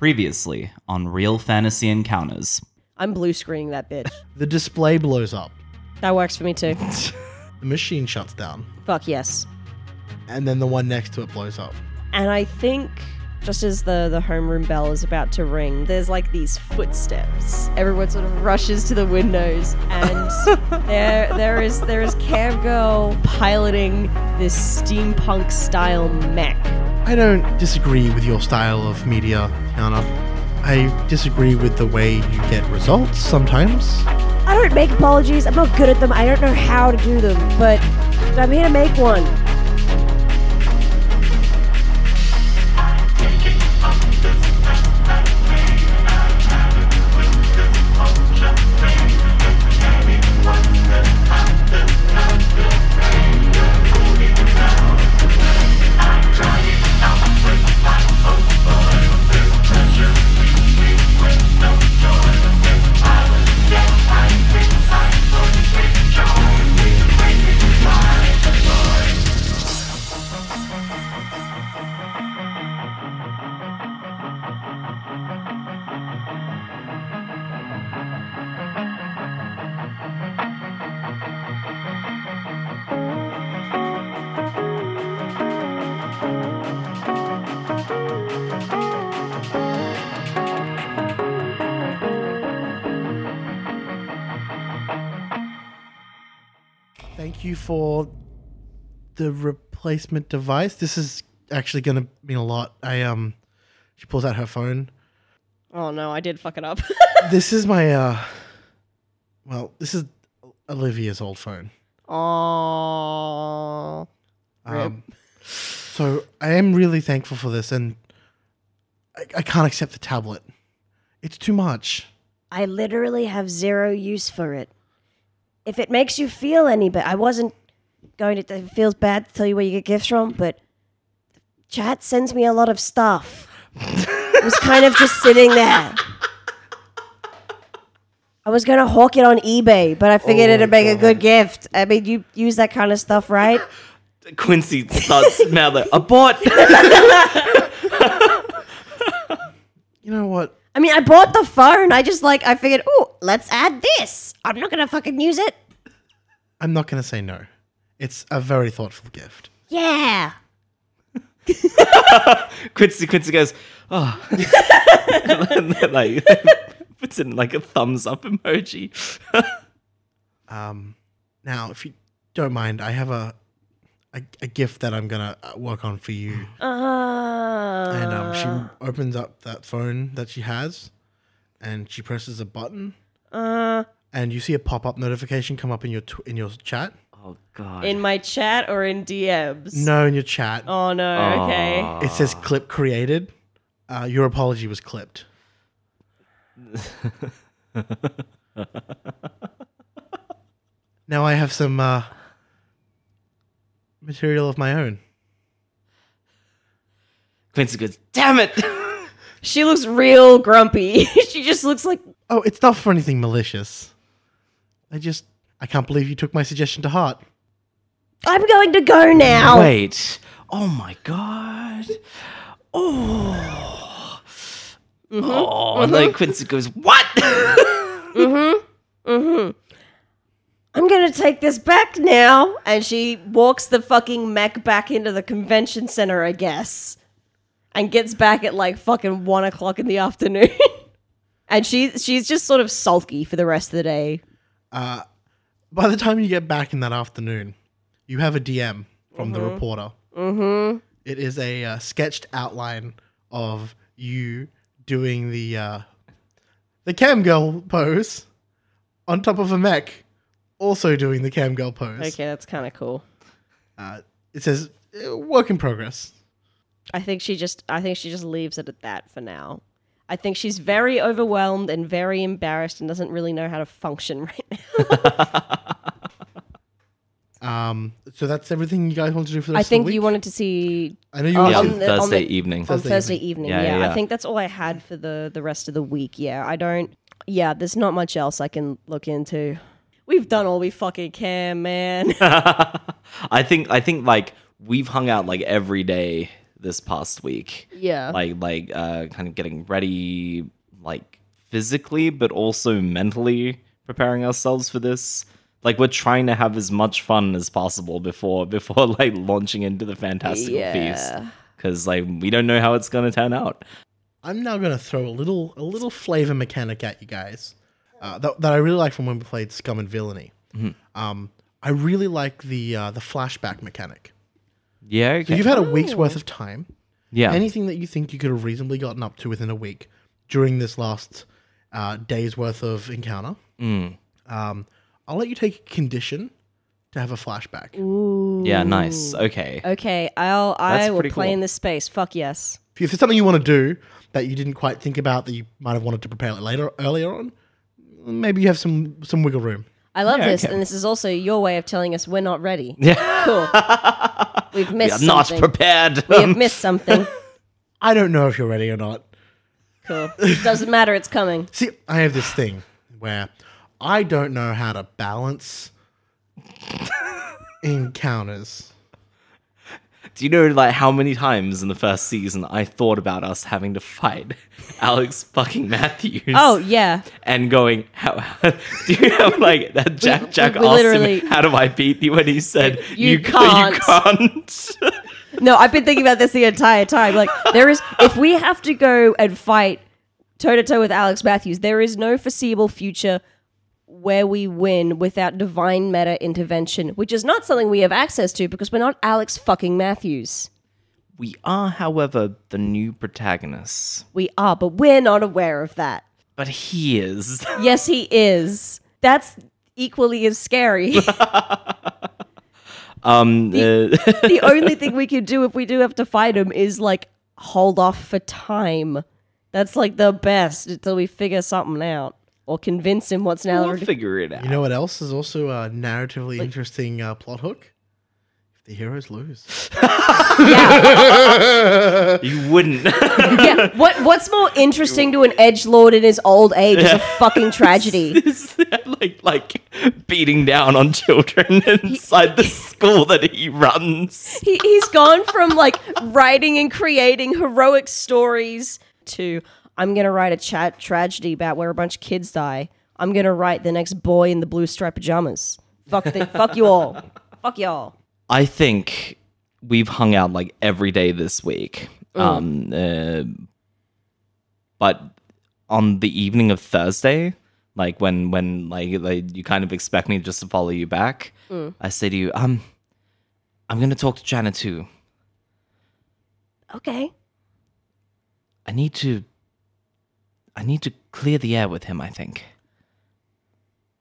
Previously on Real Fantasy Encounters. I'm blue screening that bitch. The display blows up. that works for me too. The machine shuts down. Fuck yes. And then the one next to it blows up. And I think just as the the homeroom bell is about to ring, there's like these footsteps. Everyone sort of rushes to the windows, and there there is there is Cam Girl piloting this steampunk style mech. I don't disagree with your style of media, Yana. I disagree with the way you get results sometimes. I don't make apologies. I'm not good at them. I don't know how to do them, but I'm here to make one. Thank you for the replacement device. This is actually going to mean a lot. I um, she pulls out her phone. Oh no, I did fuck it up. This is my uh, well, this is Olivia's old phone. Oh. Um, so I am really thankful for this, and I, I can't accept the tablet. It's too much. I literally have zero use for it. If it makes you feel any better, I wasn't going to. It feels bad to tell you where you get gifts from, but chat sends me a lot of stuff. it was kind of just sitting there. I was gonna hawk it on eBay, but I figured Oh it'd my make a good gift. I mean, you use that kind of stuff, right? Quincy starts mouthing, I bought. You know what? I mean, I bought the phone. I just like I figured, oh, let's add this. I'm not gonna fucking use it. I'm not going to say no. It's a very thoughtful gift. Yeah. Quincy Quincy goes, oh. and then, like puts in like a thumbs up emoji. Um, now, if you don't mind, I have a a, a gift that I'm gonna uh, work on for you. Uh, And um, she opens up that phone that she has, and she presses a button, uh, and you see a pop up notification come up in your tw- in your chat. Oh god. in my chat or in DMs? No, in your chat, Oh no. Okay. it says clip created. Uh, your apology was clipped. now I have some uh, material of my own. Quincy goes, damn it. She looks real grumpy. she just looks like Oh, it's not for anything malicious. I just I can't believe you took my suggestion to heart. I'm going to go now. Wait. Oh my god. Oh. Oh, mm-hmm. oh and then mm-hmm. Quincy goes, What? Mm-hmm. I'm gonna take this back now. And she walks the fucking mech back into the convention center, I guess. And gets back at like fucking one o'clock in the afternoon. and she she's just sort of sulky for the rest of the day. By the time you get back in that afternoon, you have a DM from the reporter. Mm-hmm. is a uh, sketched outline of you doing the uh, the cam girl pose on top of a mech, also doing the cam girl pose. Okay, that's kind of cool. Uh, it says uh, work in progress. I think she just I think she just leaves it at that for now. I think she's very overwhelmed and very embarrassed and doesn't really know how to function right now. Um, so that's everything you guys want to do for the I rest of think the week. you wanted to see I know you want yeah, on to. on the- on Thursday the- evening. on Thursday Thursday evening. evening. Yeah, Yeah, yeah, yeah. I think that's all I had for the the rest of the week. Yeah, I don't. Yeah, there's not much else I can look into. We've done all we fucking can, man. I think I think like we've hung out like every day this past week. Yeah. Like like uh kind of getting ready like physically but also mentally preparing ourselves for this. Like we're trying to have as much fun as possible before before like launching into the fantastical feast. Cuz like we don't know how it's going to turn out. I'm now going to throw a little a little flavor mechanic at you guys uh, that, that I really like from when we played Scum and Villainy. Um, I really like the uh, the flashback mechanic. Yeah, So you've had a week's worth of time. yeah. Anything that you think you could have reasonably gotten up to within a week during this last uh, day's worth of encounter. Mm. Um, I'll let you take a condition to have a flashback. yeah, nice. Okay. Okay, I'll That's I will play cool. in this space. Fuck yes. If there's something you want to do that you didn't quite think about that you might have wanted to prepare it later earlier on, maybe you have some some wiggle room. I love Yeah, this, okay. and this is also your way of telling us we're not ready. Yeah. Cool. We've missed I'm not something. prepared. we have missed something. I don't know if you're ready or not. Cool. It doesn't matter. It's coming. See, I have this thing where I don't know how to balance encounters. Do you know like how many times in the first season I thought about us having to fight Alex fucking Matthews? Oh yeah. and going, how, do you have like that Jack Jack we asked literally- him, how do I beat you? when he said, You you, can't." You can't. No, I've been thinking about this the entire time. Like there is, if we have to go and fight toe to toe with Alex Matthews, there is no foreseeable future where we win without divine meta intervention, which is not something we have access to because we're not Alex fucking Matthews. we are, however, the new protagonists. We are, but we're not aware of that. But he is. Yes, he is. That's equally as scary. Um, uh, the only thing we can do if we do have to fight him is like hold off for time. That's like the best until we figure something out or convince him what's now. we'll figure it out. You know what else is also a narratively interesting uh, plot hook? If the heroes lose. yeah, you wouldn't. yeah. What What's more interesting to an edge lord in his old age is a fucking tragedy. Is that like like beating down on children inside the school that he runs. He, he's gone from like writing and creating heroic stories to I'm gonna write a chat tragedy about where a bunch of kids die. I'm gonna write the next boy in the blue striped pajamas. Fuck the, fuck you all. Fuck y'all. I think we've hung out like every day this week. Um, uh, but on the evening of Thursday, like when when like, like you kind of expect me just to follow you back, I say to you, um, I'm gonna talk to Janitu. Okay. I need to. I need to clear the air with him. I think.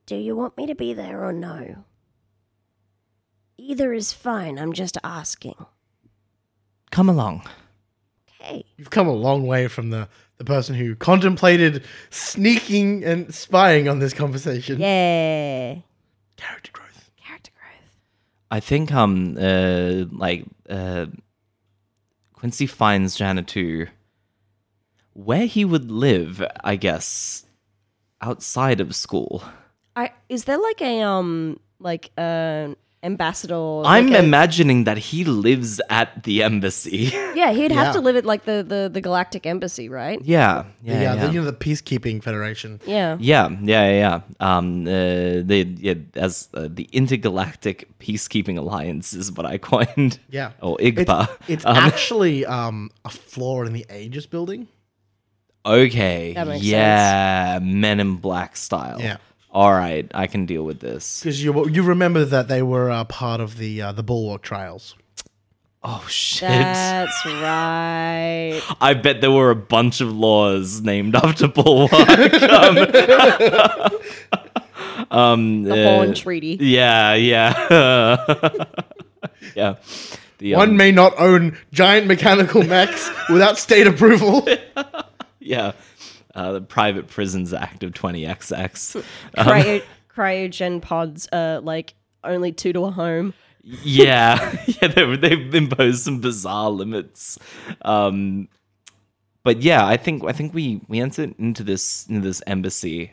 Do you want me to be there or no? Either is fine. I'm just asking. Come along. Okay. You've come a long way from the, the person who contemplated sneaking and spying on this conversation. Yeah. Character growth. Character growth. I think um uh like uh Quincy finds Janitu where he would live, I guess, outside of school. I is there like a um like an ambassador? I'm like a- imagining that he lives at the embassy. Yeah, he'd have Yeah. to live at like the, the, the Galactic Embassy, right? yeah, yeah, Yeah, yeah. The, you know the peacekeeping federation. Yeah. yeah, yeah, yeah, yeah. Um, uh, they, yeah, as uh, the Intergalactic Peacekeeping Alliance is what I coined. Yeah. or It's, IGPA. it's Um, actually um, a floor in the Aegis building. Okay. That makes yeah, Men in Black style. Yeah. All right, I can deal with this. Because you you remember that they were uh, part of the uh, the Bulwark trials. Oh shit! That's right. I bet there were a bunch of laws named after Bulwark. um, um, The uh, Treaty. Yeah, yeah, yeah. The, um, One may not own giant mechanical mechs without state approval. Yeah, uh, the Private Prisons Act of 20XX. Cryo, cryogen pods are like only two to a home. yeah, yeah, they've, they've imposed some bizarre limits. Um, but yeah, I think I think we we entered into this into this embassy.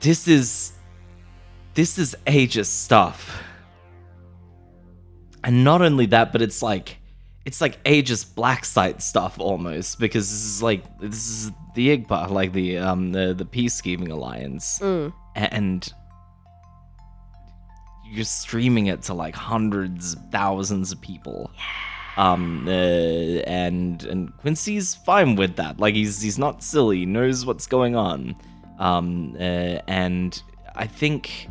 This is this is Aegis stuff. and not only that, but it's like it's like Aegis black site stuff almost because this is like this is the Igba, like the um the the peacekeeping alliance, Mm. And you're streaming it to like hundreds, thousands of people. Um, uh, and and Quincy's fine with that. Like he's he's not silly. He knows what's going on. Um, uh, and I think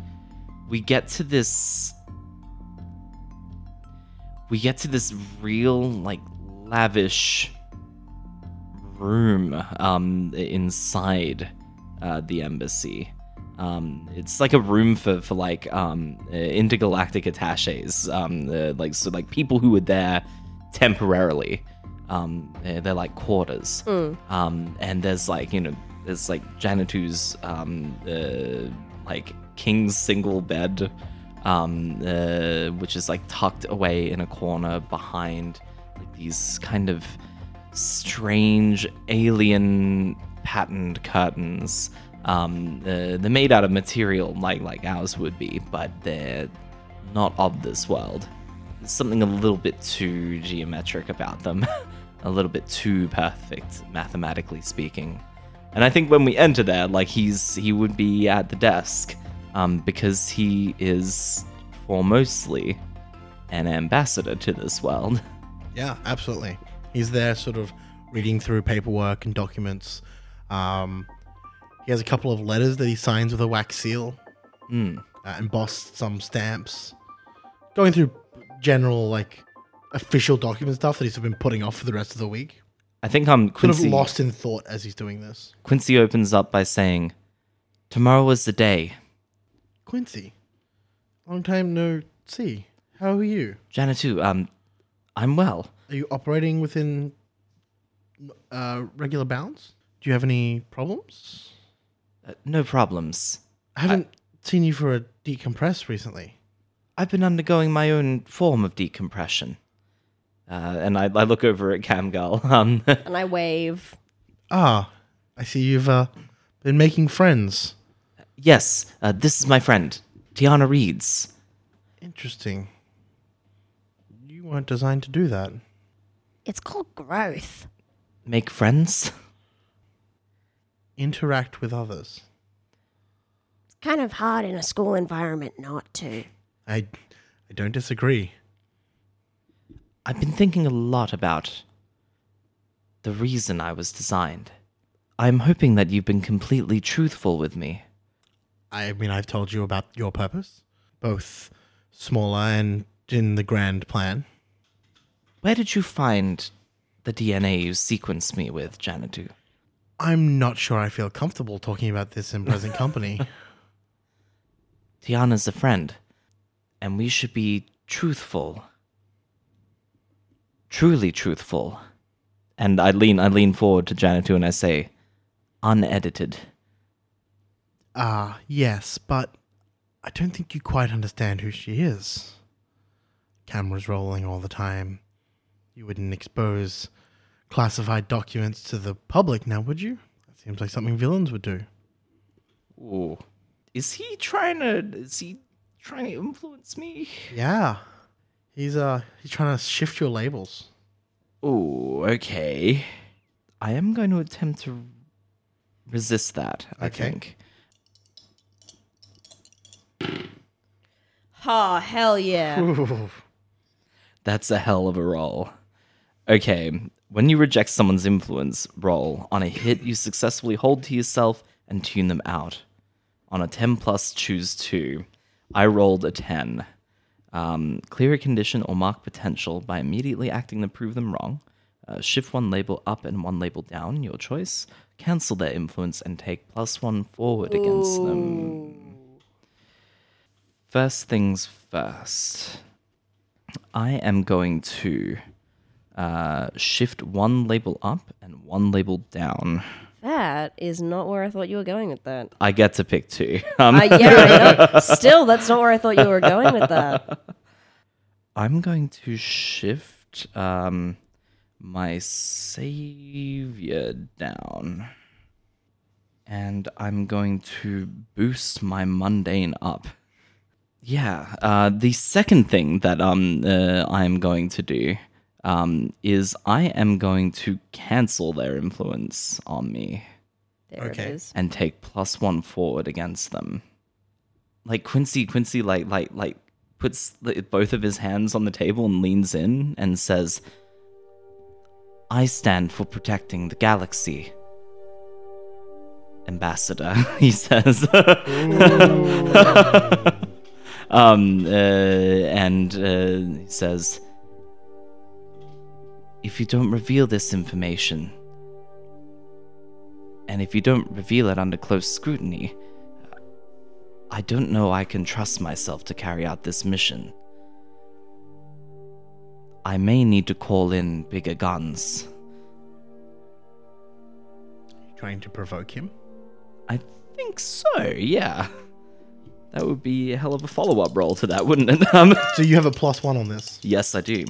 we get to this. We get to this real like lavish room um inside uh, the embassy. Um, it's like a room for for like um uh, intergalactic attaches. Um, uh, like so like people who were there temporarily. Um, uh, they're like quarters. Um, and there's like you know there's like Janitu's um uh, like king's single bed, um, uh, which is like tucked away in a corner behind like these kind of strange alien patterned curtains. Um, uh, they're made out of material like like ours would be, but they're not of this world. There's something a little bit too geometric about them, a little bit too perfect, mathematically speaking. And I think when we enter there, like he's he would be at the desk, um, because he is foremostly an ambassador to this world. Yeah, absolutely. He's there, sort of reading through paperwork and documents. Um, he has a couple of letters that he signs with a wax seal, Hmm. uh, embossed some stamps, going through general like official document stuff that he's been putting off for the rest of the week. I think I'm Sort Quincy. of lost in thought as he's doing this. Quincy opens up by saying, "Tomorrow is the day." Quincy, long time no see. How are you? Janitu, um, I'm well. Are you operating within uh, regular bounds? Do you have any problems? Uh, no problems. I haven't seen you for a decompress recently. I've been undergoing my own form of decompression. Uh, and I, I look over at Camgal. Um, And I wave. Ah, I see you've uh, been making friends. Yes, uh, this is my friend, Tiana Reeds. Interesting. You weren't designed to do that. It's called growth. Make friends? Interact with others. It's kind of hard in a school environment not to. I, I don't disagree. I've been thinking a lot about the reason I was designed. I'm hoping that you've been completely truthful with me. I mean, I've told you about your purpose, both smaller and in the grand plan. Where did you find the DNA you sequenced me with, Janitu? I'm not sure I feel comfortable talking about this in present company. Tiana's a friend, and we should be truthful. Truly truthful. And I lean I lean forward to Janitu and I say, unedited. Ah, yes, but I don't think you quite understand who she is. Cameras rolling all the time. You wouldn't expose classified documents to the public now, would you? That seems like something villains would do. Ooh. Is he trying to is he trying to influence me? Yeah. He's uh he's trying to shift your labels. Ooh, okay. I am going to attempt to resist that, I Okay. think. Oh, hell yeah. Ooh. That's a hell of a roll. Okay, when you reject someone's influence roll, on a hit, you successfully hold to yourself and tune them out. On a 10 plus, choose 2. I rolled a 10. Um, clear a condition or mark potential by immediately acting to prove them wrong. Uh, shift one label up and one label down, your choice. Cancel their influence and take plus one forward against them. First things first. I am going to uh, shift one label up and one label down. That is not where I thought you were going with that. I get to pick two. Um, Uh, yeah, I know. Still, that's not where I thought you were going with that. I'm going to shift um, my savior down. And I'm going to boost my mundane up. Yeah, uh, the second thing that um uh, I'm going to do um is I am going to cancel their influence on me There Okay. it is. and take plus one forward against them. Like Quincy, Quincy, like like like puts the- both of his hands on the table and leans in and says, "I stand for protecting the galaxy." Ambassador, he says. um, uh, and uh, he says, "If you don't reveal this information." And if you don't reveal it under close scrutiny, I don't know I can trust myself to carry out this mission. I may need to call in bigger guns. Trying to provoke him. I think so, yeah. That would be a hell of a follow up roll to that, wouldn't it? Um, So you have a plus one on this. yes, I do.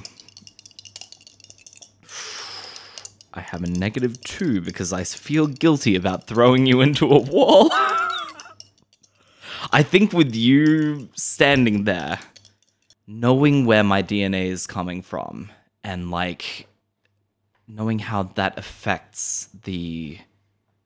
I have a negative two because I feel guilty about throwing you into a wall. I think with you standing there, knowing where my DNA is coming from, and like knowing how that affects the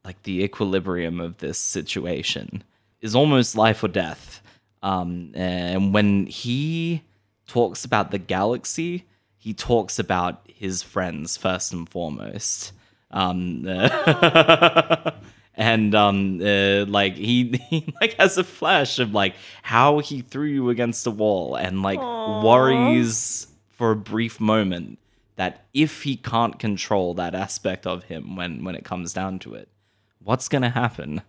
like the equilibrium of this situation is almost life or death. Um, and when he talks about the galaxy, he talks about his friends first and foremost. Um, and um, uh, like he, he like has a flash of like how he threw you against the wall and like worries for a brief moment that if he can't control that aspect of him when when it comes down to it, what's gonna happen?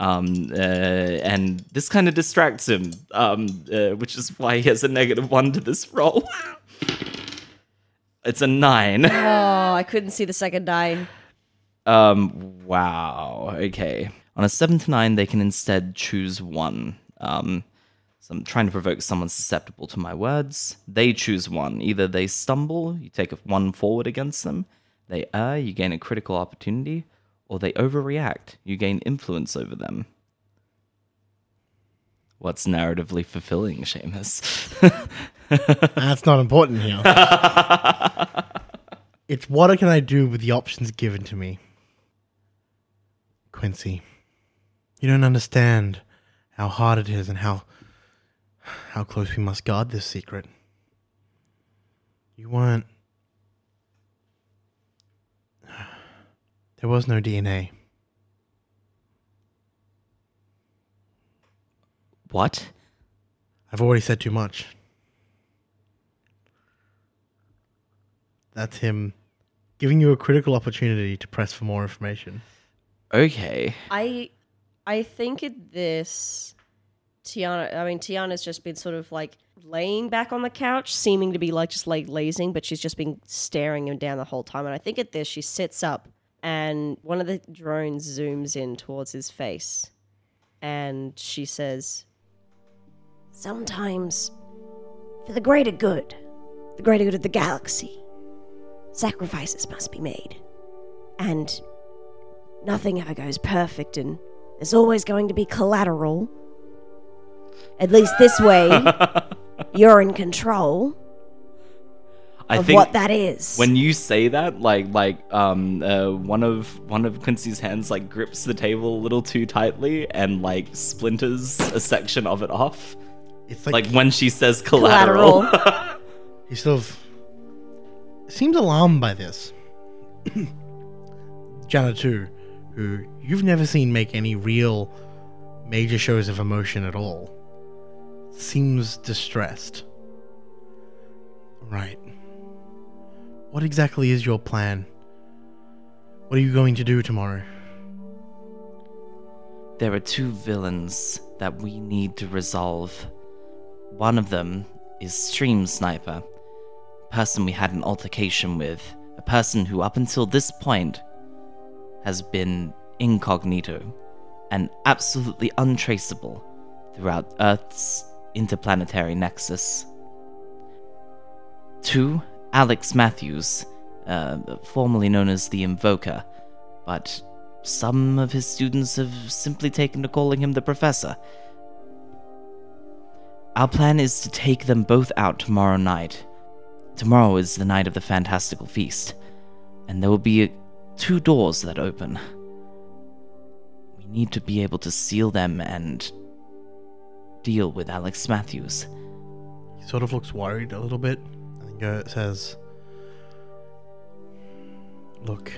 Um, uh, and this kind of distracts him, um, uh, which is why he has a negative one to this roll. it's a nine. Oh, I couldn't see the second die. Um, wow. Okay. On a seven to nine, they can instead choose one. Um, so I'm trying to provoke someone susceptible to my words. They choose one. Either they stumble, you take one forward against them. They err, you gain a critical opportunity, or they overreact, you gain influence over them. What's narratively fulfilling, Seamus? That's not important here. it's what can I do with the options given to me? Quincy, you don't understand how hard it is and how how close we must guard this secret. You weren't There was no DNA. what? I've already said too much. That's him giving you a critical opportunity to press for more information. Okay. I I think at this Tiana I mean Tiana's just been sort of like laying back on the couch, seeming to be like just like lazing, but she's just been staring him down the whole time. And I think at this she sits up and one of the drones zooms in towards his face and she says Sometimes for the greater good, the greater good of the galaxy, sacrifices must be made. And nothing ever goes perfect and there's always going to be collateral. At least this way, you're in control I of think what that is. when you say that like like um uh, one of one of quincy's hands like grips the table a little too tightly and like splinters a section of it off It's like, like, when she says collateral, collateral. he sort of seems alarmed by this. Janitu, who you've never seen make any real major shows of emotion at all, seems distressed. Right. What exactly is your plan? What are you going to do tomorrow? there are two villains that we need to resolve one of them is stream sniper a person we had an altercation with a person who up until this point has been incognito and absolutely untraceable throughout earth's interplanetary nexus Two, Alex Matthews, uh, formerly known as the Invoker, but some of his students have simply taken to calling him the Professor. Our plan is to take them both out tomorrow night. Tomorrow is the night of the fantastical feast, and there will be two doors that open. We need to be able to seal them and deal with Alex Matthews. He sort of looks worried a little bit go, says, Look,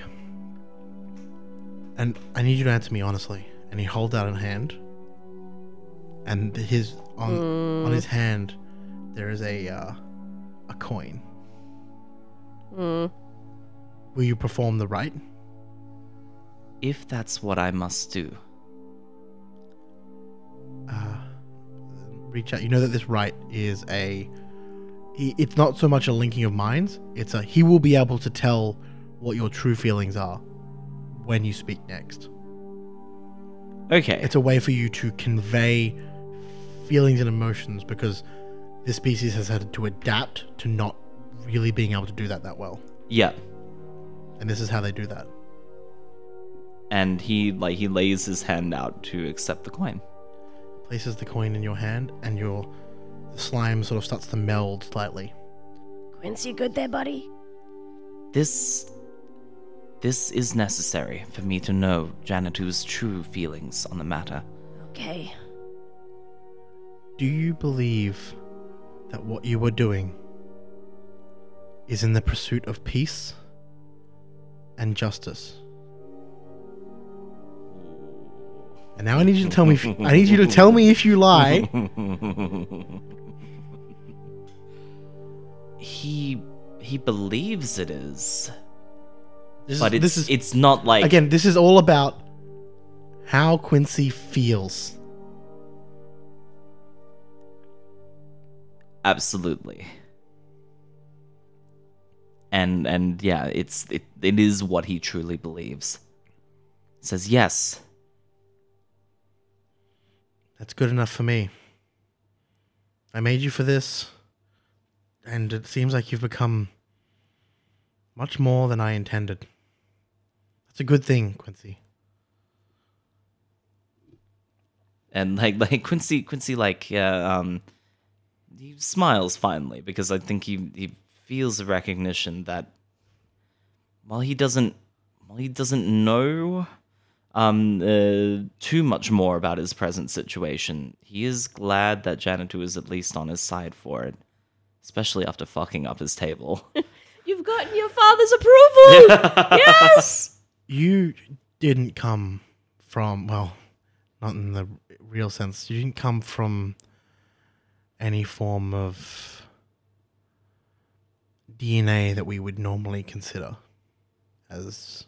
and I need you to answer me honestly. And he holds out a hand, and his on on his hand there is a uh, a coin. Mm. Will you perform the rite? If that's what I must do. uh, reach out. You know that this rite is a. he- It's not so much a linking of minds. It's a he will be able to tell what your true feelings are when you speak next. Okay. It's a way for you to convey feelings and emotions because this species has had to adapt to not really being able to do that that well. yeah. And this is how they do that. And he like he lays his hand out to accept the coin. Places the coin in your hand, and your the slime sort of starts to meld slightly. Quincy, you good there, buddy? This this is necessary for me to know Janitu's true feelings on the matter. Okay. Do you believe that what you are doing is in the pursuit of peace and justice? And now I need you to tell me. If, I need you to tell me if you lie. He he believes it is, This is, but it's this is it's not like again. This is all about how Quincy feels. absolutely. And and yeah, it's it, it is what he truly believes. Says yes. That's good enough for me. I made you for this, and it seems like you've become much more than I intended. That's a good thing, Quincy. and like like Quincy Quincy like um he smiles finally because I think he he feels a recognition that while he doesn't while he doesn't know um uh, too much more about his present situation he is glad that Janitu is at least on his side for it especially after fucking up his table You've gotten your father's approval. yes. You didn't come from, well, not in the real sense. You didn't come from any form of DNA that we would normally consider as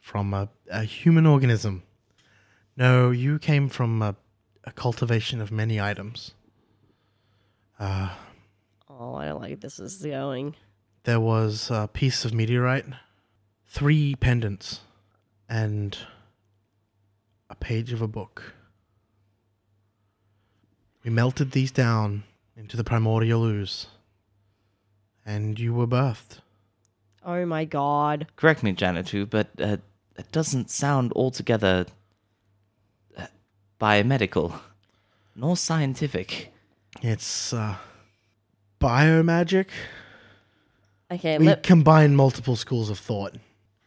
from a, a human organism. No, you came from a, a cultivation of many items. Uh, Oh, I don't like this is going. there was a piece of meteorite, three pendants, and a page of a book. We melted these down into the primordial ooze, and you were birthed. Oh my god. correct me Janitu but uh, it doesn't sound altogether uh, biomedical nor scientific It's uh, biomagic. Okay, We let, combine multiple schools of thought.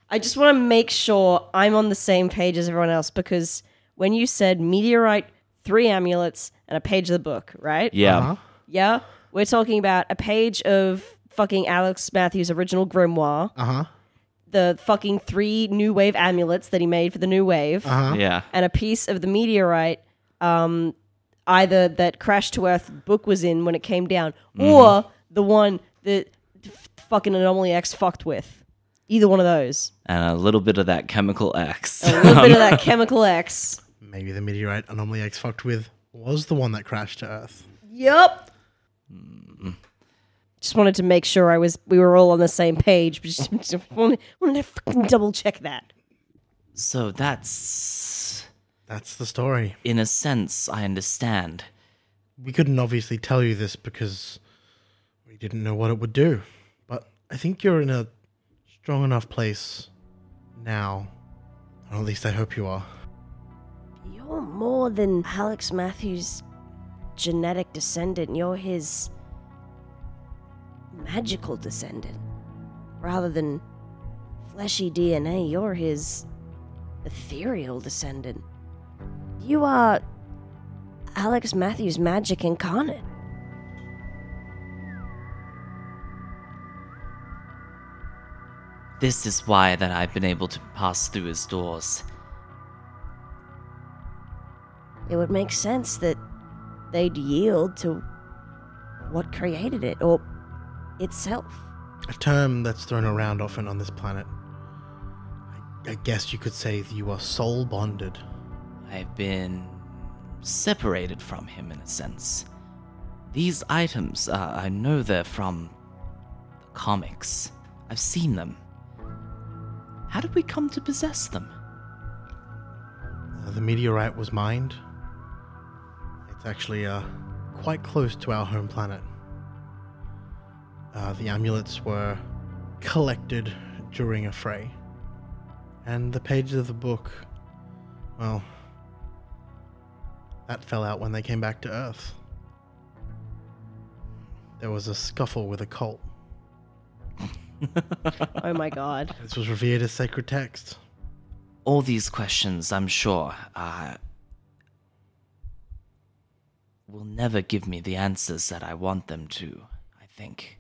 I just want to make sure I'm on the same page as everyone else because when you said meteorite, three amulets, and a page of the book, right? yeah Uh-huh. Yeah. We're talking about a page of fucking Alex Matthews' original grimoire, Uh huh. the fucking three new wave amulets that he made for the new wave, Uh huh. yeah and a piece of the meteorite, um, either that Crash to Earth book was in when it came down, mm-hmm. or the one that f- fucking Anomaly X fucked with. Either one of those. and a little bit of that chemical X. A little bit of that Chemical X. Maybe the meteorite Anomaly X fucked with was the one that crashed to Earth. Yup. Mm-hmm. Just wanted to make sure I was we were all on the same page. Just, just wanted, wanted to fucking double check that. so that's, That's the story. in a sense, I understand. We couldn't obviously tell you this because we didn't know what it would do. But I think you're in a strong enough place now. Or at least I hope you are. You're more than Alex Matthews' genetic descendant. You're his magical descendant. Rather than fleshy DNA, you're his ethereal descendant. You are Alex Matthews' magic incarnate. This is why that I've been able to pass through his doors. It would make sense that they'd yield to what created it, or itself. A term that's thrown around often on this planet. I, I guess you could say that you are soul bonded. I've been separated from him in a sense. These items, uh, I know they're from the comics. I've seen them. How did we come to possess them? Uh, the meteorite was mined. It's actually uh, quite close to our home planet. Uh, the amulets were collected during a fray. And the pages of the book, well, that fell out when they came back to Earth. There was a scuffle with a cult. Oh my god. This was revered as sacred text. All these questions, I'm sure, uh, will never give me the answers that I want them to, I think.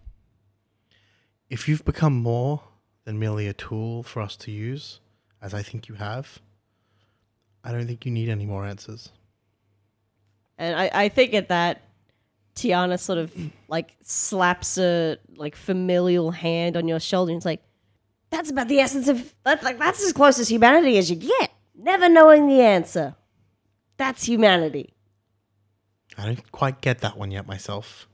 If you've become more than merely a tool for us to use, as I think you have, I don't think you need any more answers. And I, I think at that, Tiana sort of like slaps a like familial hand on your shoulder and it's like, that's about the essence of that's like that's as close as humanity as you get. Never knowing the answer. That's humanity. I don't quite get that one yet myself.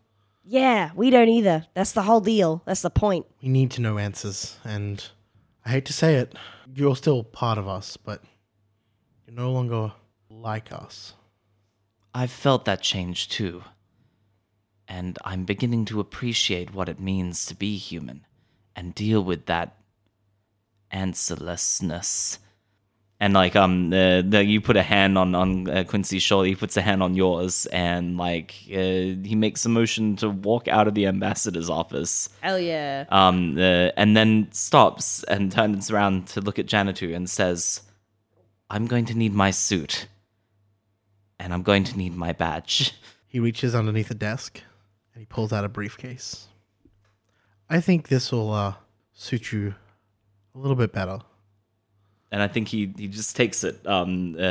Yeah, we don't either. That's the whole deal. That's the point. We need to know answers, and I hate to say it, you're still part of us, but you're no longer like us. I've felt that change too. And I'm beginning to appreciate what it means to be human and deal with that answerlessness. And like um, uh, the, you put a hand on on uh, Quincy's shoulder, he puts a hand on yours, and like uh, he makes a motion to walk out of the ambassador's office. Hell yeah. Um, uh, and then stops and turns around to look at Janitu and says, "I'm going to need my suit, and I'm going to need my badge." He reaches underneath a desk and he pulls out a briefcase. I think this will uh, suit you a little bit better. and I think he he just takes it um uh,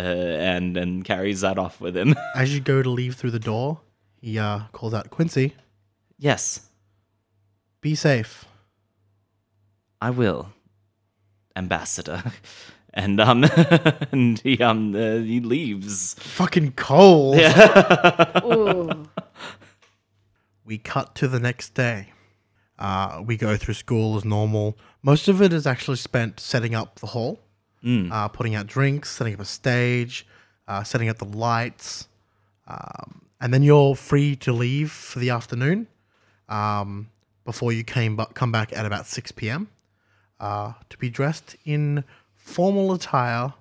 and and carries that off with him. As you go to leave through the door, he uh, calls out, Quincy, yes, be safe. I will, ambassador. And um and he um uh, he leaves. Fucking cold. Ooh. we cut to the next day. Uh, we go through school as normal. Most of it is actually spent setting up the hall, uh, putting out drinks, setting up a stage, uh, setting up the lights, um, and then you're free to leave for the afternoon um, before you came bu- come back at about six p.m. Uh, to be dressed in formal attire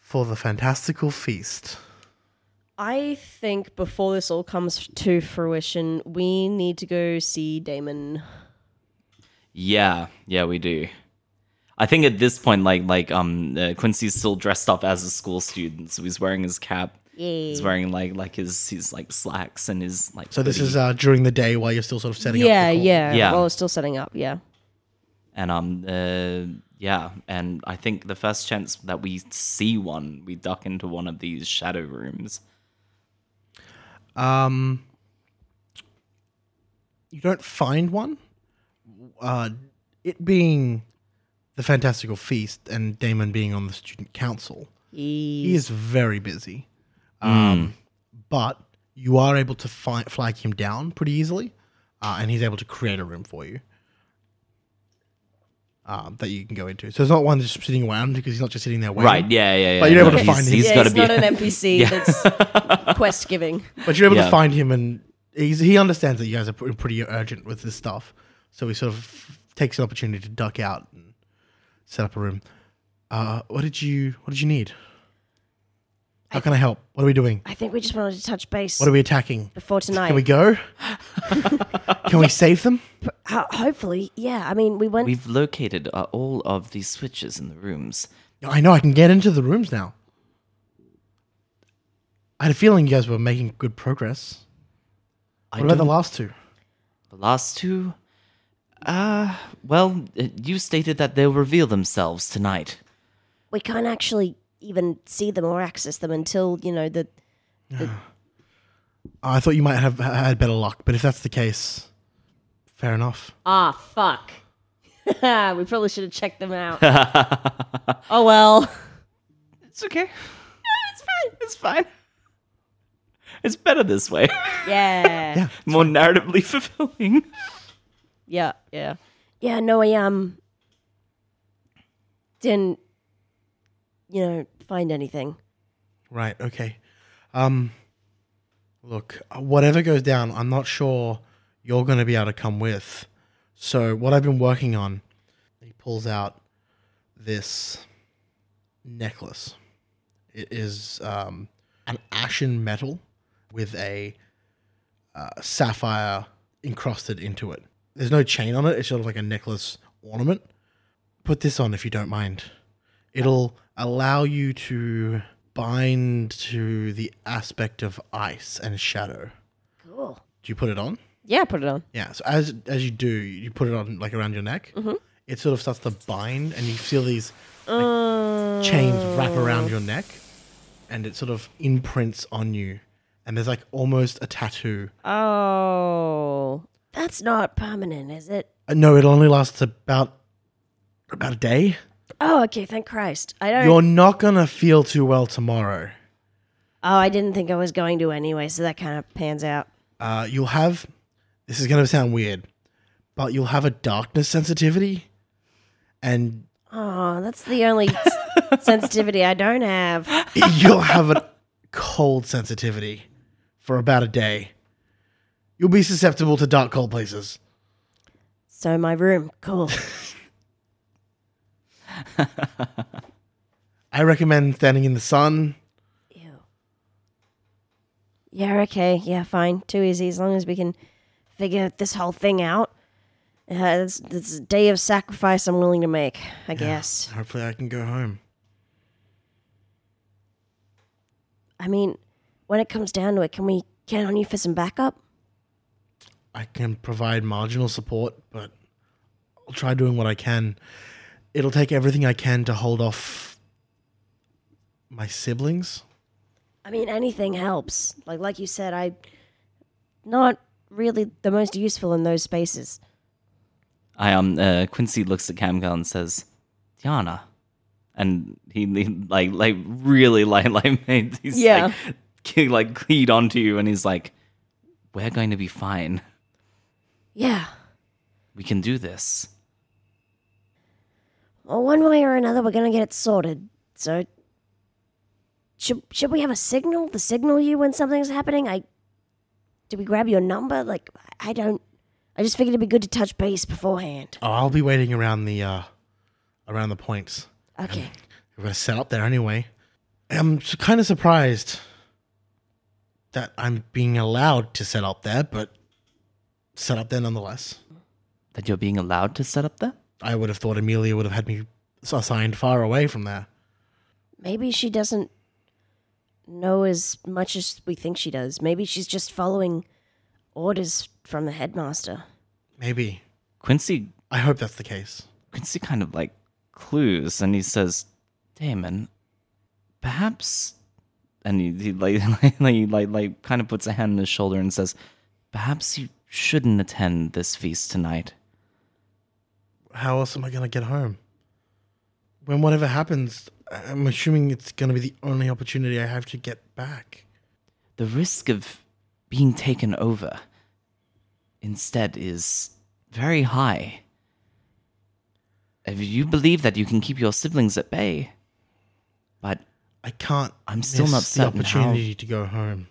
for the fantastical feast. I think before this all comes to fruition, we need to go see Damon. Yeah, yeah, we do. I think at this point, like like um uh, Quincy's still dressed up as a school student, so he's wearing his cap. Yeah. He's wearing like like his his like slacks and his like. So this hoodie. is uh, during the day while you're still sort of setting up. Yeah, the hall. yeah. Yeah. Well, it's still setting up. Yeah. and um uh yeah, and I think the first chance that we see one, we duck into one of these shadow rooms. Um, you don't find one. Uh, it being the fantastical feast and Damon being on the student council, he is very busy. Um, but you are able to fi- flag him down pretty easily, uh, and he's able to create a room for you. Um, that you can go into. So it's not one just sitting around because he's not just sitting there waiting. Right? Yeah, yeah, yeah. But you're able to he's- find him. He's yeah, got to he's be. not an NPC that's quest giving. But you're able Yeah. to find him, and he's, he understands that you guys are pre- pretty urgent with this stuff. So he sort of takes an opportunity to duck out and set up a room. Uh, what did you What did you need? How can I help? What are we doing? I think we just wanted to touch base What are we attacking? before tonight. Can we go? can we save them? Ho- hopefully, yeah. I mean, we went. We've located uh, all of these switches in the rooms. I know I can get into the rooms now. I had a feeling you guys were making good progress. I What about the don't- last two? The last two? Uh, well, uh, you stated that they'll reveal themselves tonight. we can't actually even see them or access them until you know the. I thought you might have had better luck, but if that's the case, fair enough. Ah, fuck. we probably should have checked them out. oh well. It's okay. it's fine. It's fine. It's better this way. Yeah. Yeah. More narratively fulfilling. Yeah, yeah. Yeah, no, I um didn't you know, find anything. Right. Okay. Um, look, uh, whatever goes down, I'm not sure you're going to be able to come with. So what I've been working on, he pulls out this necklace. It is um, an ashen metal with a uh, sapphire encrusted into it. There's no chain on it. It's sort of like a necklace ornament. Put this on if you don't mind. It'll allow you to bind to the aspect of ice and shadow. Cool. Do you put it on? Yeah, put it on. Yeah. So as as you do, you put it on like around your neck. It sort of starts to bind, and you feel these like, chains wrap around your neck, and it sort of imprints on you. And there's like almost a tattoo. Oh. That's not permanent, is it? Uh, no, it only lasts about about a day. Oh, okay, thank Christ. I don't You're not gonna feel too well tomorrow. Oh, I didn't think I was going to anyway, so that kind of pans out. Uh, you'll have. This is gonna sound weird, but you'll have a darkness sensitivity, and Oh, that's the only s- sensitivity I don't have. you'll have a cold sensitivity for about a day. You'll be susceptible to dark, cold places. So my room, cool. I recommend standing in the sun. Ew. Yeah, okay. Yeah, fine. Too easy. As long as we can figure this whole thing out. Uh, it's, it's a day of sacrifice I'm willing to make, I guess. Hopefully, I can go home. I mean, when it comes down to it, can we count on you for some backup? I can provide marginal support, but I'll try doing what I can. It'll take everything I can to hold off my siblings. I mean, anything helps. Like like you said, I not really the most useful in those spaces. I um uh, Quincy looks at Camgal and says, "Diana," and he, he like like really like like made he's Yeah. like, he, like cleat onto you, and he's like, "We're going to be fine. Yeah. We can do this." Well, one way or another, we're gonna get it sorted. So, should should we have a signal to signal you when something's happening? I do we grab your number? Like, I don't. I just figured it'd be good to touch base beforehand. Oh, I'll be waiting around the uh, around the points. Okay. We're gonna set up there anyway. I'm kind of surprised that I'm being allowed to set up there, but set up there nonetheless. That you're being allowed to set up there. I would have thought Amelia would have had me assigned far away from there. Maybe she doesn't know as much as we think she does. Maybe she's just following orders from the headmaster. Maybe. Quincy I hope that's the case. Quincy kind of like clues, and he says, "Damon, perhaps," and he, he like like like like like kind of puts a hand on his shoulder and says, "Perhaps you shouldn't attend this feast tonight." How else am I gonna get home? When whatever happens, I'm assuming it's gonna be the only opportunity I have to get back. The risk of being taken over instead is very high. If you believe that you can keep your siblings at bay, but I can't. I'm still not the certain how- opportunity to go home.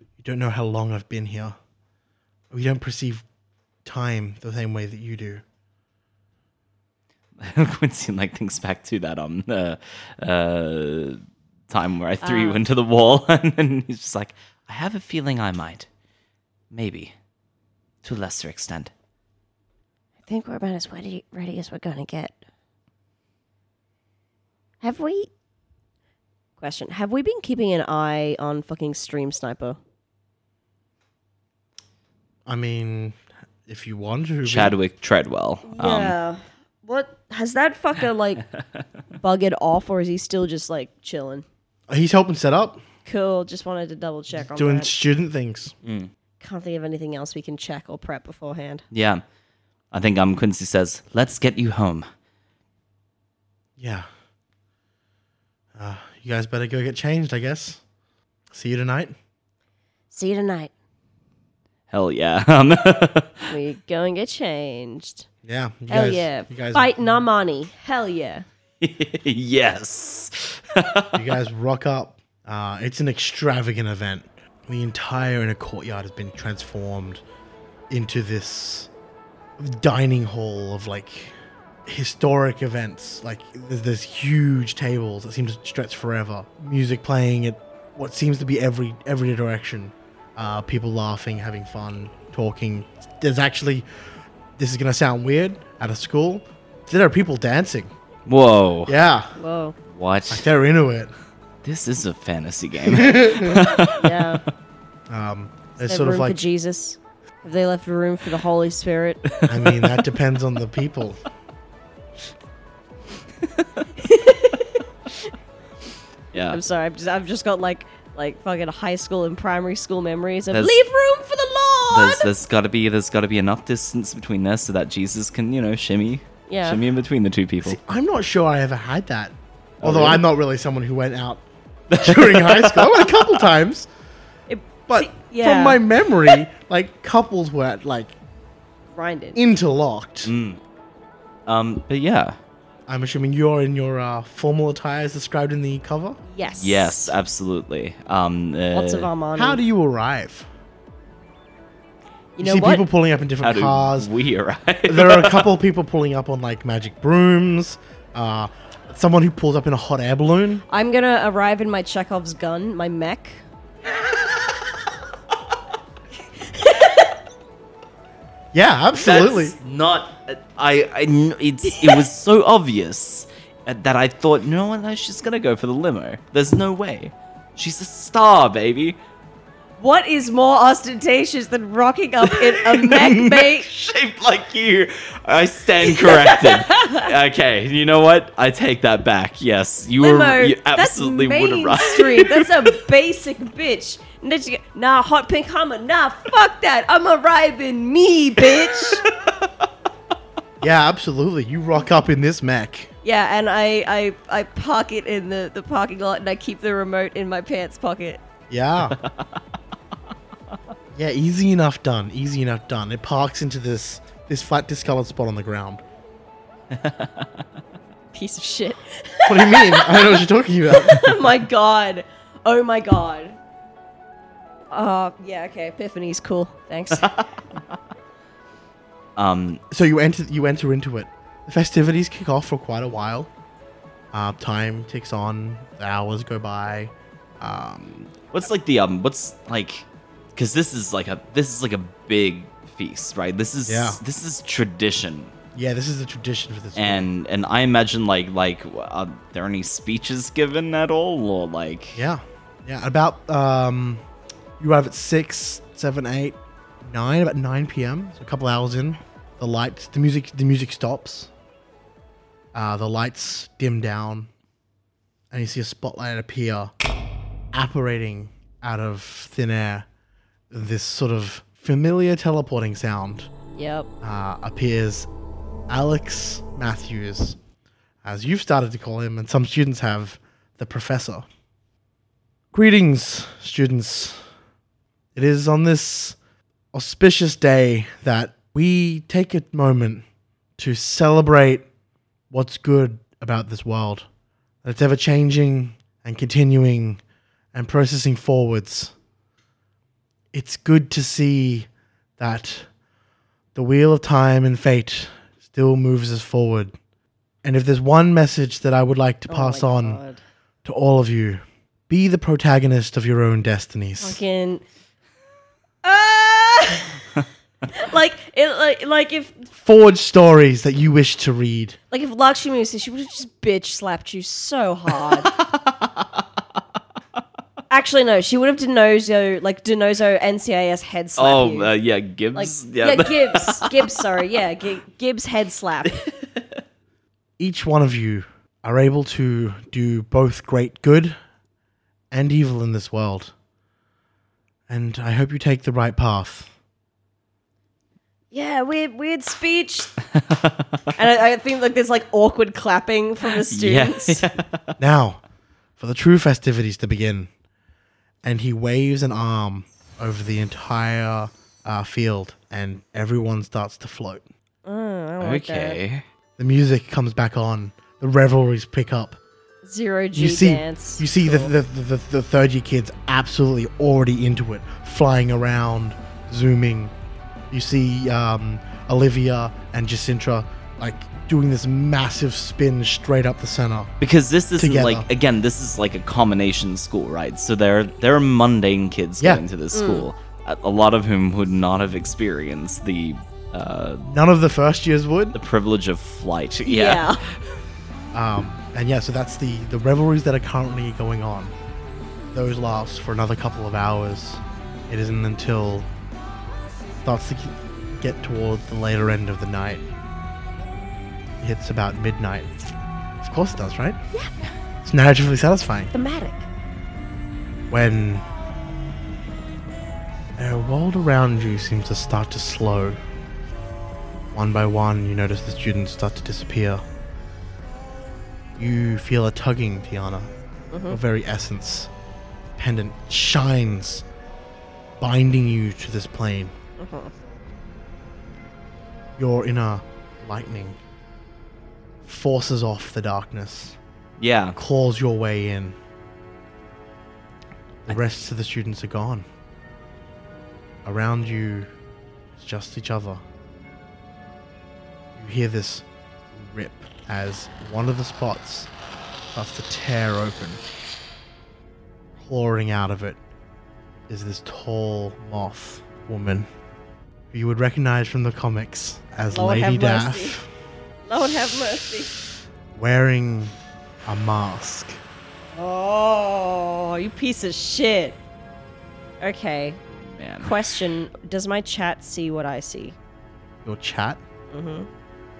You don't know how long I've been here. We don't perceive time the same way that you do. Quincy like thinks back to that um uh, uh time where I threw you into the wall, and then he's just like, I have a feeling I might, maybe, to a lesser extent. I think we're about as ready, ready as we're gonna get. Have we? Question: Have we been keeping an eye on fucking Stream Sniper? I mean, if you want to. Chadwick Treadwell. Um, Yeah. What has that fucker like bugged off, or is he still just like chilling? He's helping set up, Cool. Just wanted to double check on doing that. student things. Can't think of anything else we can check or prep beforehand. yeah. I think um Quincy says, "Let's get you home." Yeah. Uh, you guys better go get changed, I guess. See you tonight. See you tonight. Hell yeah. Um, We go and get changed. Yeah. You Hell guys, yeah. You guys, Fighting Armani. Hell yeah. yes. you guys rock up. Uh, it's an extravagant event. The entire inner courtyard has been transformed into this dining hall of like historic events. Like there's, there's huge tables that seem to stretch forever. Music playing at what seems to be every every direction. Uh, people laughing, having fun, talking. There's actually this is gonna sound weird at a school. There are people dancing. Whoa. Yeah, Whoa. What? they're into it. This is a fantasy game. Yeah. Um, There's it's sort room of like for Jesus. Have they left room for the Holy Spirit? I mean, that depends on the people. yeah. I'm sorry. I've just, I've just got like like fucking high school and primary school memories of There's- leave room for the Lord. There's, there's got to be there's got to be enough distance between us so that Jesus can you know shimmy Yeah. shimmy in between the two people. I'm not sure I ever had that. Although Oh, really? I'm not really someone who went out during high school. I went a couple times, It- but see, yeah, from my memory, like couples were like grinding. interlocked. Um, but yeah, I'm assuming you're in your uh, formal attire as described in the cover. yes. yes, absolutely. Um, uh, Lots of Armani. How do you arrive? you You, know see what? people pulling up in how different do cars. we arrive? there are a couple of people pulling up on like magic brooms. Uh, someone who pulls up in a hot air balloon. I'm gonna arrive in my Chekhov's gun, my mech. Yeah, absolutely. That's not. I. I. It's. It was so obvious uh, that I thought, no one. No, she's gonna go for the limo. There's no way. She's a star, baby. What is more ostentatious than rocking up in a mech, mate? Shaped like you. I stand corrected. okay, you know what? I take that back. Yes, you Limo. were. You absolutely would have mainstream. That's a basic bitch. And then she Nah, hot pink Hummer. Nah, fuck that. I'm arriving me, bitch. Yeah, absolutely. You rock up in this mech. yeah, and I, I I park it in the, the parking lot and I keep the remote in my pants pocket. Yeah. yeah, easy enough done. Easy enough done. It parks into this this flat discolored spot on the ground. Piece of shit. What do you mean? I don't know what you're talking about. oh my god. Oh my god. Uh, yeah, okay. Epiphany's cool. Thanks. Um. so you enter you enter into it. The festivities kick off for quite a while. Uh, time ticks on. The hours go by. Um, What's like the um? What's like? Because this is like a this is like a big feast, right? This is Yeah. this is tradition, yeah, this is the tradition for this. and and I imagine like like are there any speeches given at all, or like Yeah, yeah. About um, you arrive at six, seven, eight, nine. About nine p.m. So a couple hours in, the lights, the music, the music stops. Uh, the lights dim down, and you see a spotlight appear, apparating out of thin air. This sort of familiar teleporting sound yep. uh, appears Alex Matthews, as you've started to call him, and some students have, the professor. Greetings, students. It is on this auspicious day that we take a moment to celebrate what's good about this world. That it's ever changing and continuing and processing forwards. It's good to see that the wheel of time and fate still moves us forward. And if there's one message that I would like to oh pass oh my on God. to all of you, Be the protagonist of your own destinies. Fucking. Ah! like it, like like if Forge stories that you wish to read. like if Lakshmi was here, she would have just bitch slapped you so hard. Actually, no, she would have DiNozzo like DiNozzo NCIS head slap Oh, you. uh, yeah, like Gibbs. yeah, Gibbs, Gibbs. Sorry, yeah, Gi- Gibbs head slap. Each one of you are able to do both great good and evil in this world. And I hope you take the right path. Yeah, weird, weird speech. and I, I think like there's like awkward clapping from the yeah, students. Now, for the true festivities to begin. And he waves an arm over the entire uh, field, and everyone starts to float. okay. The music comes back on. The revelries pick up. Zero G You see, dance. you see the, the, the, the third year kids absolutely already into it, flying around, zooming. You see um, Olivia and Jacintra like doing this massive spin straight up the center. Because this isn't Together. like again, this is like a combination school, right? So there there are mundane kids Yeah. going to this school, a, a lot of whom would not have experienced the uh, None of the first years would. the privilege of flight. Yeah. yeah. Um, and yeah, so that's the the revelries that are currently going on. Those last for another couple of hours. It isn't until it starts to get towards the later end of the night. It hits about midnight. Of course it does, right? Yeah. It's narratively satisfying. Thematic. When the world around you seems to start to slow. One by one, you notice the students start to disappear. You feel a tugging, Tiana. Mm-hmm. Your very essence. The pendant shines, binding you to this plane. Mm-hmm. Your inner lightning forces off the darkness, Yeah. claws your way in. The rest of the students are gone. Around you, it's just each other. You hear this as one of the spots starts to tear open. Clawing out of it is this tall moth woman who you would recognize from the comics as Lord Lady have Daff, mercy. Lord have mercy. wearing a mask. Oh, you piece of shit. Okay. Man. Question Does my chat see what I see? Your chat Mm-hmm.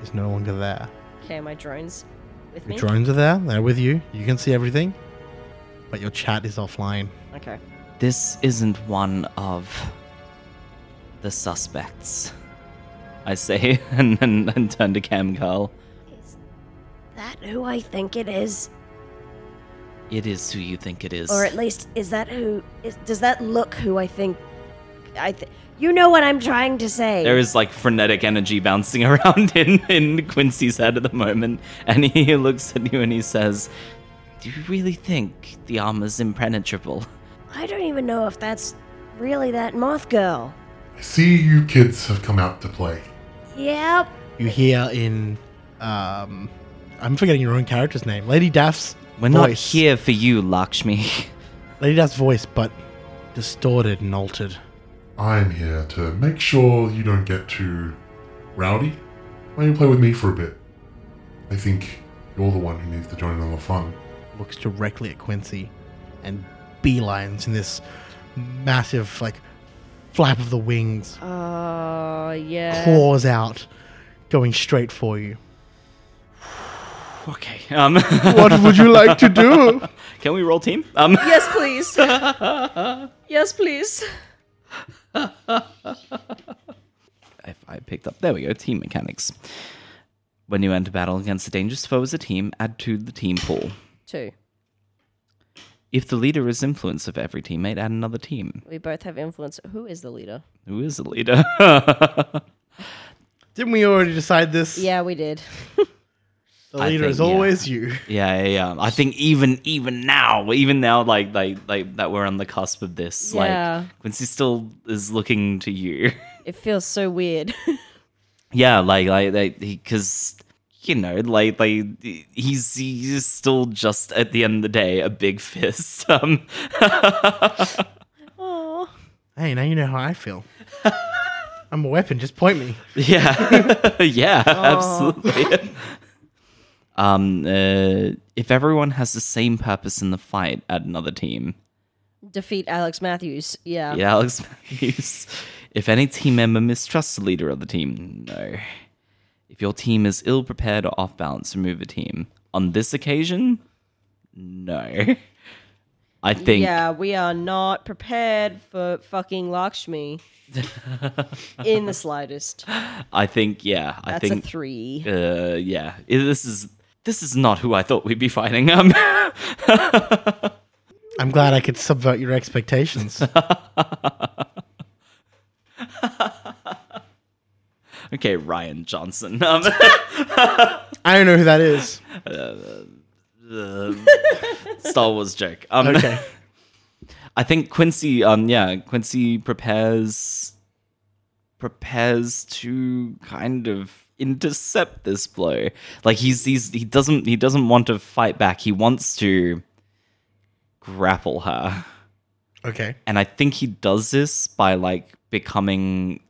is no longer there. Okay, my drones with me? Your drones are there, they're with you. You can see everything, but your chat is offline. Okay. This isn't one of the suspects. I say, and then and turn to Cam Carl. That who I think it is? It is who you think it is. Or at least, is that who. Is, does that look who I think. I th- You know what I'm trying to say. There is like frenetic energy bouncing around in, in Quincy's head at the moment, and he looks at you and he says, Do you really think the armor's impenetrable? I don't even know if that's really that moth girl. I see you kids have come out to play. Yep. You hear in, um, I'm forgetting your own character's name, Lady Daff's We're not here for you, Lakshmi. Lady Daff's voice, but distorted and altered. I'm here to make sure you don't get too rowdy. Why don't you play with me for a bit? I think you're the one who needs to join in on the fun. Looks directly at Quincy and beelines in this massive, like, flap of the wings, Oh, yeah. claws out, going straight for you. okay. Um, what would you like to do? can we roll team? Um, Yes, please. yes, please. if I picked up, there we go. Team mechanics. When you enter battle against a dangerous foe as a team, add to the team pool. Two. If the leader is influence of every teammate, add another team. We both have influence. Who is the leader? Who is the leader? Didn't we already decide this? Yeah, we did. The leader think, is yeah. always you. Yeah, yeah, yeah. I think even even now, even now, like like like that we're on the cusp of this. Yeah. Like Quincy still is looking to you. It feels so weird. yeah, like like because you know, like like he's he's still just at the end of the day a big fist. Um, Oh, Hey, now you know how I feel. I'm a weapon. Just point me. yeah, yeah, absolutely. Um, uh, if everyone has the same purpose in the fight at another team, defeat Alex Matthews. Yeah. yeah, Alex Matthews. If any team member mistrusts the leader of the team, no. If your team is ill prepared or off balance, remove a team. On this occasion, no. I think Yeah, we are not prepared for fucking Lakshmi in the slightest. I think yeah, I That's think a three. uh yeah. This is this is not who I thought we'd be fighting. Um I'm glad I could subvert your expectations. Okay, Rian Johnson. Um I don't know who that is. Star Wars joke. Um Okay. I think Quincy, um, yeah, Quincy prepares prepares to kind of intercept this blow. Like he's he's he doesn't he doesn't want to fight back. He wants to grapple her, Okay. and I think he does this by like becoming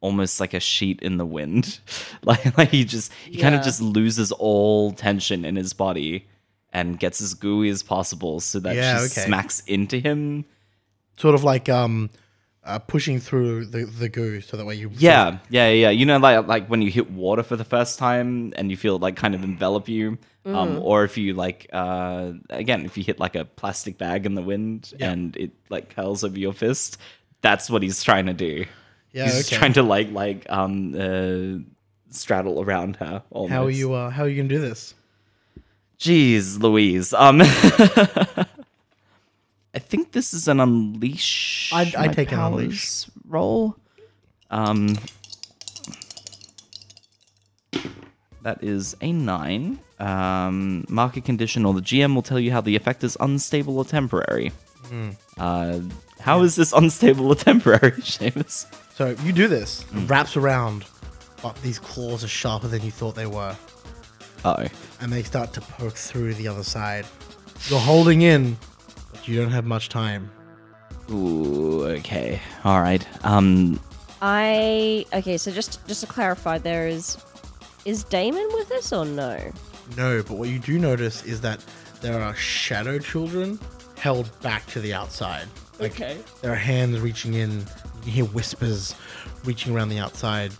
almost like a sheet in the wind. like like he just he kind of just loses all tension in his body. And gets as gooey as possible so that Yeah, she okay. smacks into him Sort of like um, uh, pushing through the, the goo so that way you. Yeah, yeah, yeah. You know, like like when you hit water for the first time and you feel it, like kind of envelop you, um, or if you like uh, again, if you hit like a plastic bag in the wind Yeah. and it like curls over your fist, that's what he's trying to do. Yeah. he's okay. trying to like like um uh, straddle around her. Almost. How are you? Uh, how are you gonna do this? Jeez, Louise. Um, I think this is an unleash. I'd my take an unleash. roll. Um, that is a nine. Um, market condition, or the GM will tell you how the effect is unstable or temporary. Hmm. Uh, how is this unstable or temporary, Seamus? So you do this. It wraps around, but these claws are sharper than you thought they were, Oh, and they start to poke through the other side. You're holding in, you don't have much time. ooh, okay, all right. Um, I okay. So just just to clarify, there is is Damon with us or no? No, but what you do notice is that there are shadow children held back to the outside. Like Okay. there are hands reaching in. You can hear whispers reaching around the outside.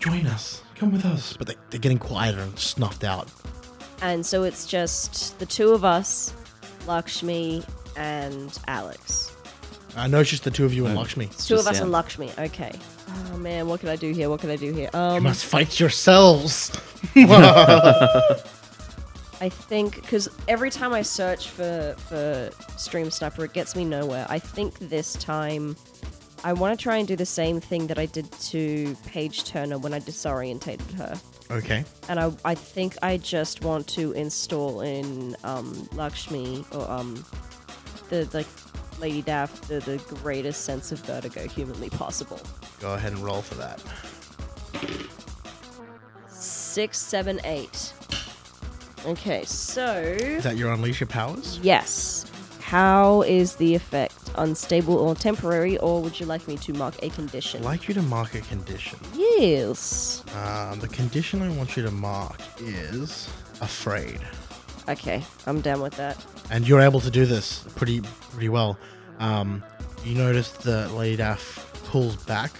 Join us. Come with us. But they, they're getting quieter and snuffed out. And so it's just the two of us, Lakshmi and Alex. I know it's just the two of you and Lakshmi. Two of us yeah. and Lakshmi. Okay. Oh man, what can I do here? What can I do here? You Um, must fight yourselves. I think because every time I search for for Stream Sniper, it gets me nowhere. I think this time I want to try and do the same thing that I did to Paige Turner when I disorientated her. Okay. and I, I think I just want to install in um, Lakshmi or um, the like Lady Daff the, the greatest sense of vertigo humanly possible. Go ahead and roll for that. Six, seven, eight. Okay, so Is that your unleash your powers? yes. How is the effect? Unstable or temporary, or would you like me to mark a condition? I'd like you to mark a condition. yes. Um, the condition I want you to mark is afraid. Okay, I'm down with that. and you're able to do this pretty pretty well. Um, you notice that Lady Daff pulls back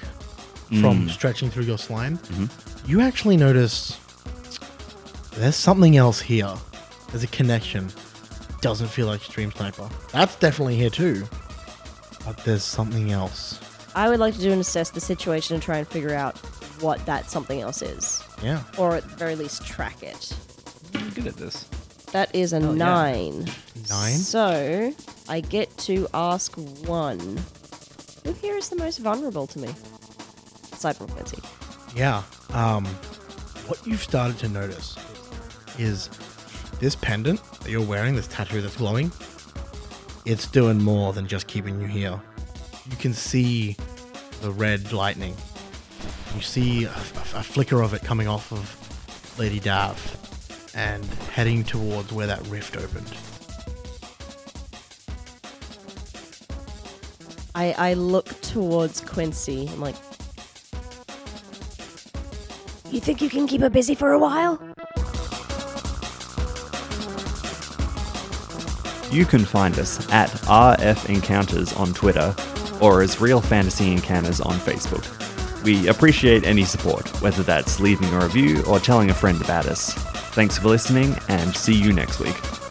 from stretching through your slime. You actually notice there's something else here. There's a connection. Doesn't feel like Stream Sniper. That's definitely here too. But there's something else. I would like to do an assess the situation and try and figure out what that something else is. Yeah. or at the very least track it. I'm good at this. That is a yeah. nine. Nine? So I get to ask one. Who here is the most vulnerable to me? Aside from Quincy. Yeah. Um, what you've started to notice is this pendant that you're wearing, this tattoo that's glowing, it's doing more than just keeping you here. You can see the red lightning. You see a, a- a flicker of it coming off of Lady Daff and heading towards where that rift opened. I, I look towards Quincy. I'm like, You think you can keep her busy for a while? You can find us at RF Encounters on Twitter or as Real Fantasy Encounters on Facebook. We appreciate any support, whether that's leaving a review or telling a friend about us. Thanks for listening and see you next week.